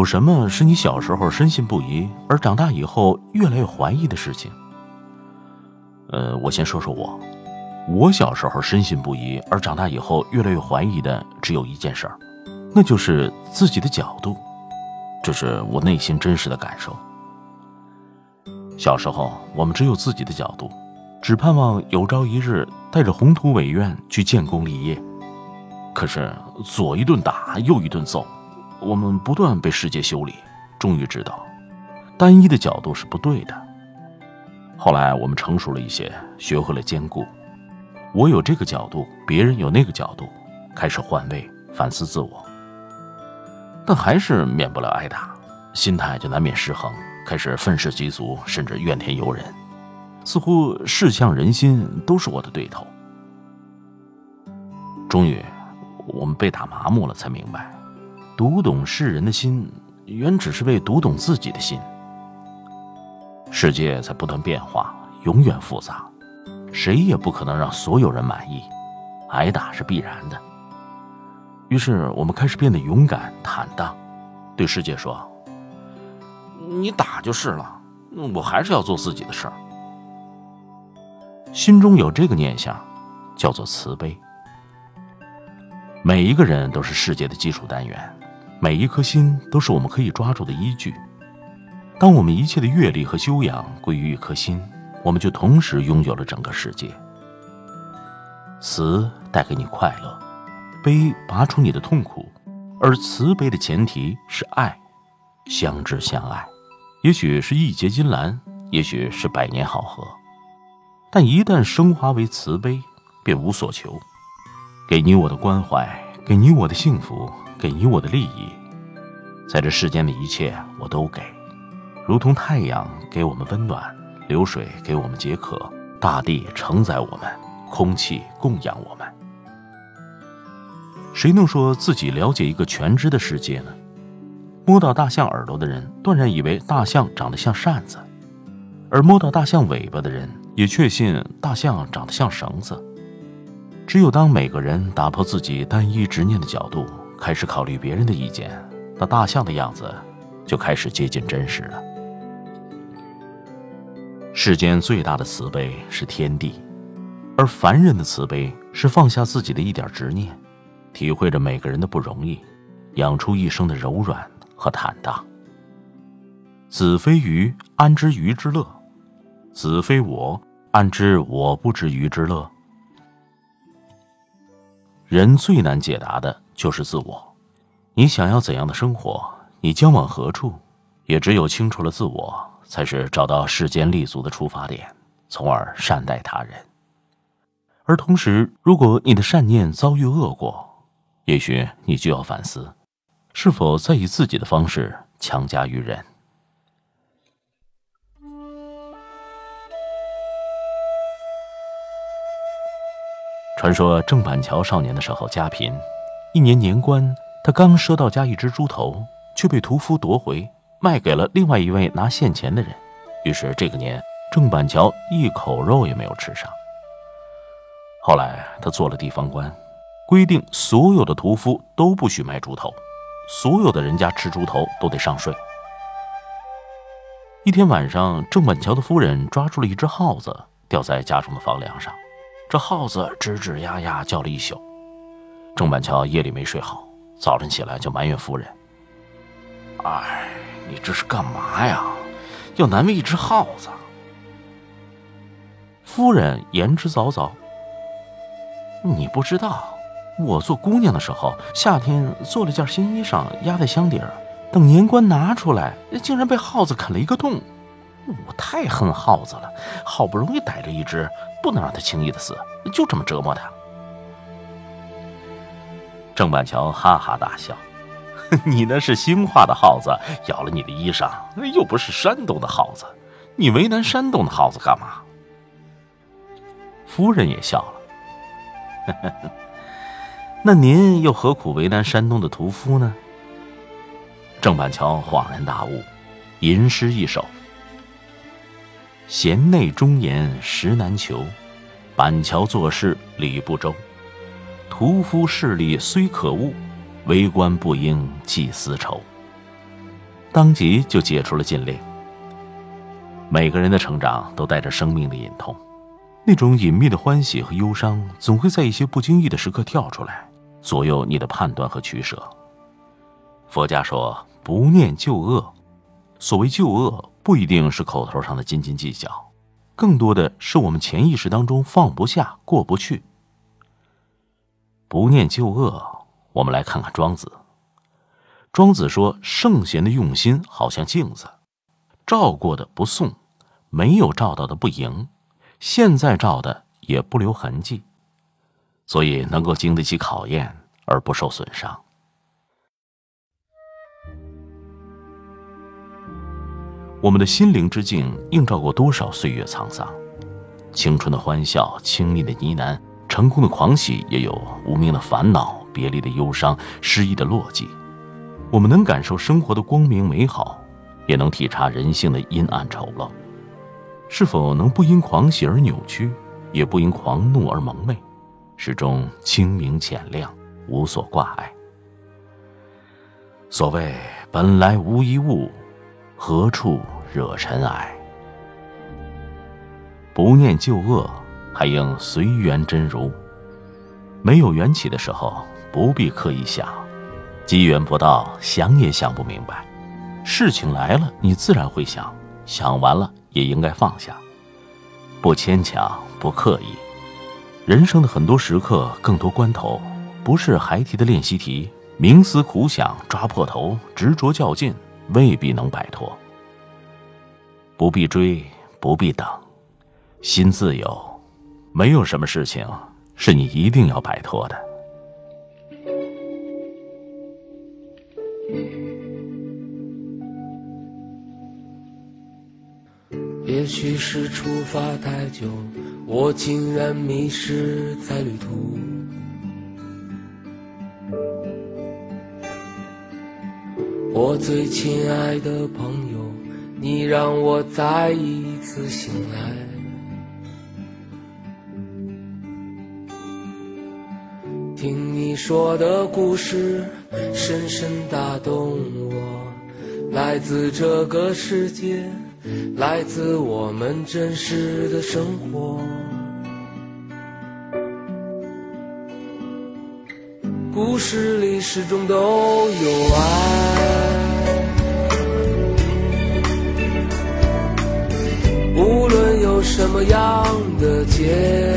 有什么是你小时候深信不疑，而长大以后越来越怀疑的事情？呃，我先说说我，我小时候深信不疑，而长大以后越来越怀疑的只有一件事儿，那就是自己的角度。这是我内心真实的感受。小时候，我们只有自己的角度，只盼望有朝一日带着宏图伟愿去建功立业。可是左一顿打，右一顿揍，我们不断被世界修理，终于知道，单一的角度是不对的。后来我们成熟了一些，学会了兼顾。我有这个角度，别人有那个角度，开始换位反思自我。但还是免不了挨打，心态就难免失衡，开始愤世嫉俗，甚至怨天尤人，似乎世相人心都是我的对头。终于，我们被打麻木了，才明白，读懂世人的心，原只是为读懂自己的心。世界在不断变化，永远复杂，谁也不可能让所有人满意，挨打是必然的。于是，我们开始变得勇敢坦荡，对世界说：“你打就是了，我还是要做自己的事儿。”心中有这个念想，叫做慈悲。每一个人都是世界的基础单元，每一颗心都是我们可以抓住的依据。当我们一切的阅历和修养归于一颗心，我们就同时拥有了整个世界。慈带给你快乐。悲拔出你的痛苦，而慈悲的前提是爱，相知相爱，也许是义结金兰，也许是百年好合，但一旦升华为慈悲，便无所求。给你我的关怀，给你我的幸福，给你我的利益，在这世间的一切我都给，如同太阳给我们温暖，流水给我们解渴，大地承载我们，空气供养我们。谁能说自己了解一个全知的世界呢？摸到大象耳朵的人，断然以为大象长得像扇子；而摸到大象尾巴的人，也确信大象长得像绳子。只有当每个人打破自己单一执念的角度，开始考虑别人的意见，那大象的样子就开始接近真实了。世间最大的慈悲是天地，而凡人的慈悲是放下自己的一点执念。体会着每个人的不容易，养出一生的柔软和坦荡。子非鱼，安知鱼之乐？子非我，安知我不知鱼之乐？人最难解答的就是自我。你想要怎样的生活？你将往何处？也只有清楚了自我，才是找到世间立足的出发点，从而善待他人。而同时，如果你的善念遭遇恶果，也许你就要反思，是否在以自己的方式强加于人。传说郑板桥少年的时候家贫，一年年关，他刚赊到家一只猪头，却被屠夫夺回，卖给了另外一位拿现钱的人。于是这个年，郑板桥一口肉也没有吃上。后来他做了地方官。规定所有的屠夫都不许卖猪头，所有的人家吃猪头都得上税。一天晚上，郑板桥的夫人抓住了一只耗子，吊在家中的房梁上。这耗子吱吱呀呀叫了一宿。郑板桥夜里没睡好，早晨起来就埋怨夫人：“哎，你这是干嘛呀？要难为一只耗子？”夫人言之凿凿：“你不知道。”我做姑娘的时候，夏天做了件新衣裳压在箱底儿，等年关拿出来，竟然被耗子啃了一个洞。我太恨耗子了，好不容易逮着一只，不能让它轻易的死，就这么折磨它。郑板桥哈哈大笑，你那是兴化的耗子咬了你的衣裳，又不是山东的耗子，你为难山东的耗子干嘛？”夫人也笑了。那您又何苦为难山东的屠夫呢？郑板桥恍然大悟，吟诗一首：“贤内忠言实难求，板桥做事理不周。屠夫势力虽可恶，为官不应记私仇。”当即就解除了禁令。每个人的成长都带着生命的隐痛，那种隐秘的欢喜和忧伤，总会在一些不经意的时刻跳出来，左右你的判断和取舍。佛家说。不念旧恶，所谓旧恶，不一定是口头上的斤斤计较，更多的是我们潜意识当中放不下、过不去。不念旧恶，我们来看看庄子。庄子说：“圣贤的用心好像镜子，照过的不送，没有照到的不迎，现在照的也不留痕迹，所以能够经得起考验而不受损伤。”我们的心灵之境映照过多少岁月沧桑？青春的欢笑，亲密的呢喃，成功的狂喜，也有无名的烦恼，别离的忧伤，失意的落寂。我们能感受生活的光明美好，也能体察人性的阴暗丑陋。是否能不因狂喜而扭曲，也不因狂怒而蒙昧，始终清明浅亮，无所挂碍？所谓本来无一物。何处惹尘埃？不念旧恶，还应随缘真如。没有缘起的时候，不必刻意想；机缘不到，想也想不明白。事情来了，你自然会想，想完了也应该放下，不牵强，不刻意。人生的很多时刻，更多关头，不是孩提的练习题，冥思苦想，抓破头，执着较劲。未必能摆脱，不必追，不必等，心自由，没有什么事情是你一定要摆脱的。也许是出发太久，我竟然迷失在旅途。我最亲爱的朋友，你让我再一次醒来。听你说的故事，深深打动我。来自这个世界，来自我们真实的生活。故事里始终都有爱。无论有什么样的艰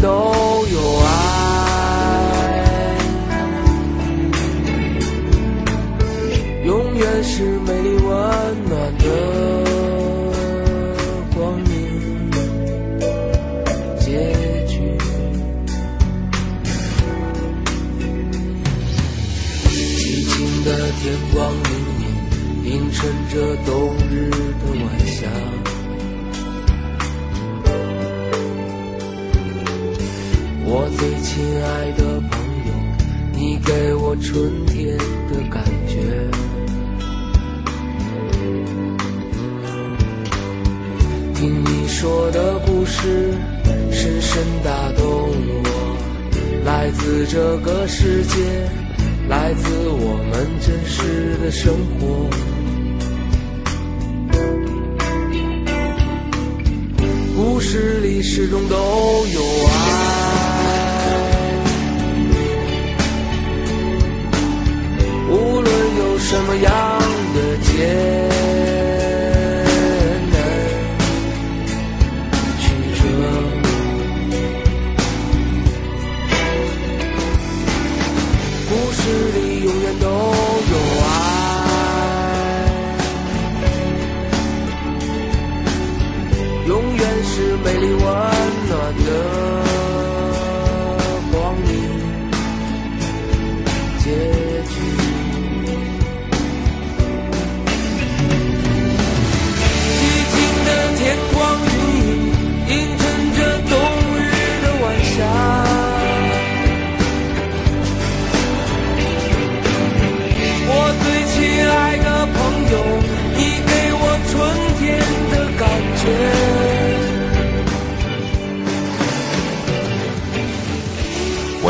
都有爱，永远是美丽温暖的光明结局。寂静的。天光明媚，映衬着冬日的晚霞。最亲爱的朋友，你给我春天的感觉。听你说的故事，深深打动我，来自这个世界。来自我们真实的生活，故事里始终都有爱，什么样